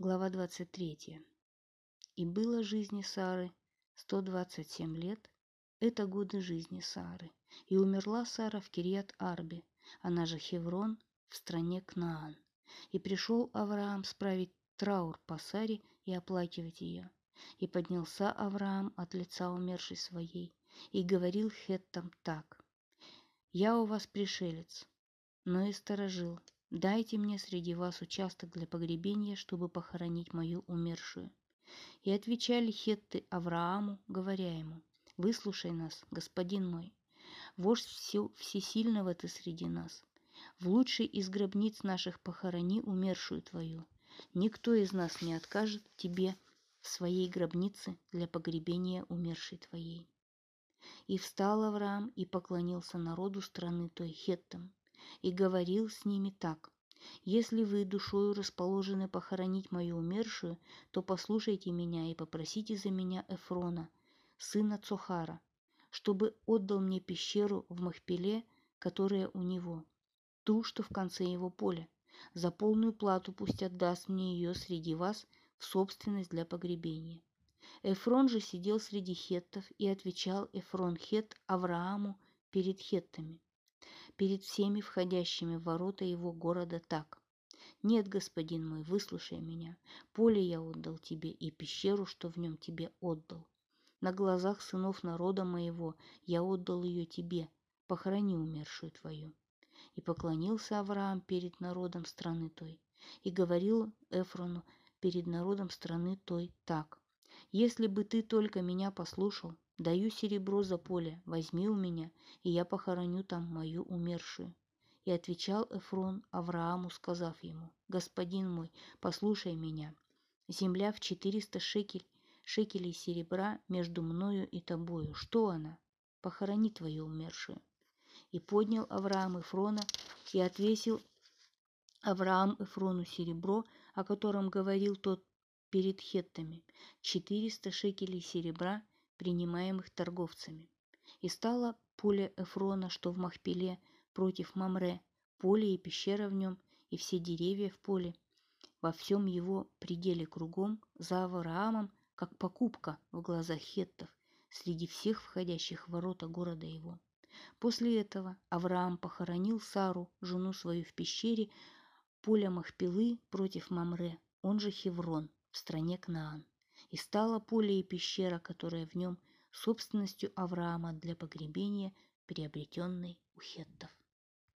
Глава 23. И было жизни Сары 127 лет, это годы жизни Сары. И умерла Сара в Кирьят-Арбе, она же Хеврон, в стране Кнаан. И пришел Авраам справить траур по Саре и оплакивать ее. И поднялся Авраам от лица умершей своей и говорил хеттам так. «Я у вас пришелец, но и сторожил, Дайте мне среди вас участок для погребения, чтобы похоронить мою умершую. И отвечали хетты Аврааму, говоря ему, «Выслушай нас, господин мой, вождь все, всесильного ты среди нас. В лучшей из гробниц наших похорони умершую твою. Никто из нас не откажет тебе в своей гробнице для погребения умершей твоей». И встал Авраам и поклонился народу страны той хеттам, и говорил с ними так. «Если вы душою расположены похоронить мою умершую, то послушайте меня и попросите за меня Эфрона, сына Цохара, чтобы отдал мне пещеру в Махпеле, которая у него, ту, что в конце его поля. За полную плату пусть отдаст мне ее среди вас в собственность для погребения». Эфрон же сидел среди хеттов и отвечал Эфрон хет Аврааму перед хеттами перед всеми входящими в ворота его города так. «Нет, господин мой, выслушай меня. Поле я отдал тебе и пещеру, что в нем тебе отдал. На глазах сынов народа моего я отдал ее тебе. Похорони умершую твою». И поклонился Авраам перед народом страны той. И говорил Эфрону перед народом страны той так. «Если бы ты только меня послушал, Даю серебро за поле, возьми у меня, и я похороню там мою умершую. И отвечал Эфрон Аврааму, сказав ему, «Господин мой, послушай меня. Земля в четыреста шекель, шекелей серебра между мною и тобою. Что она? Похорони твою умершую». И поднял Авраам Эфрона и отвесил Авраам Эфрону серебро, о котором говорил тот перед хеттами, четыреста шекелей серебра – принимаемых торговцами. И стало поле Эфрона, что в Махпеле, против Мамре, поле и пещера в нем, и все деревья в поле, во всем его пределе кругом, за Авраамом, как покупка в глазах хеттов, среди всех входящих в ворота города его. После этого Авраам похоронил Сару, жену свою в пещере, поля Махпелы против Мамре, он же Хеврон, в стране Кнаан и стало поле и пещера, которая в нем, собственностью Авраама для погребения, приобретенной у хеттов.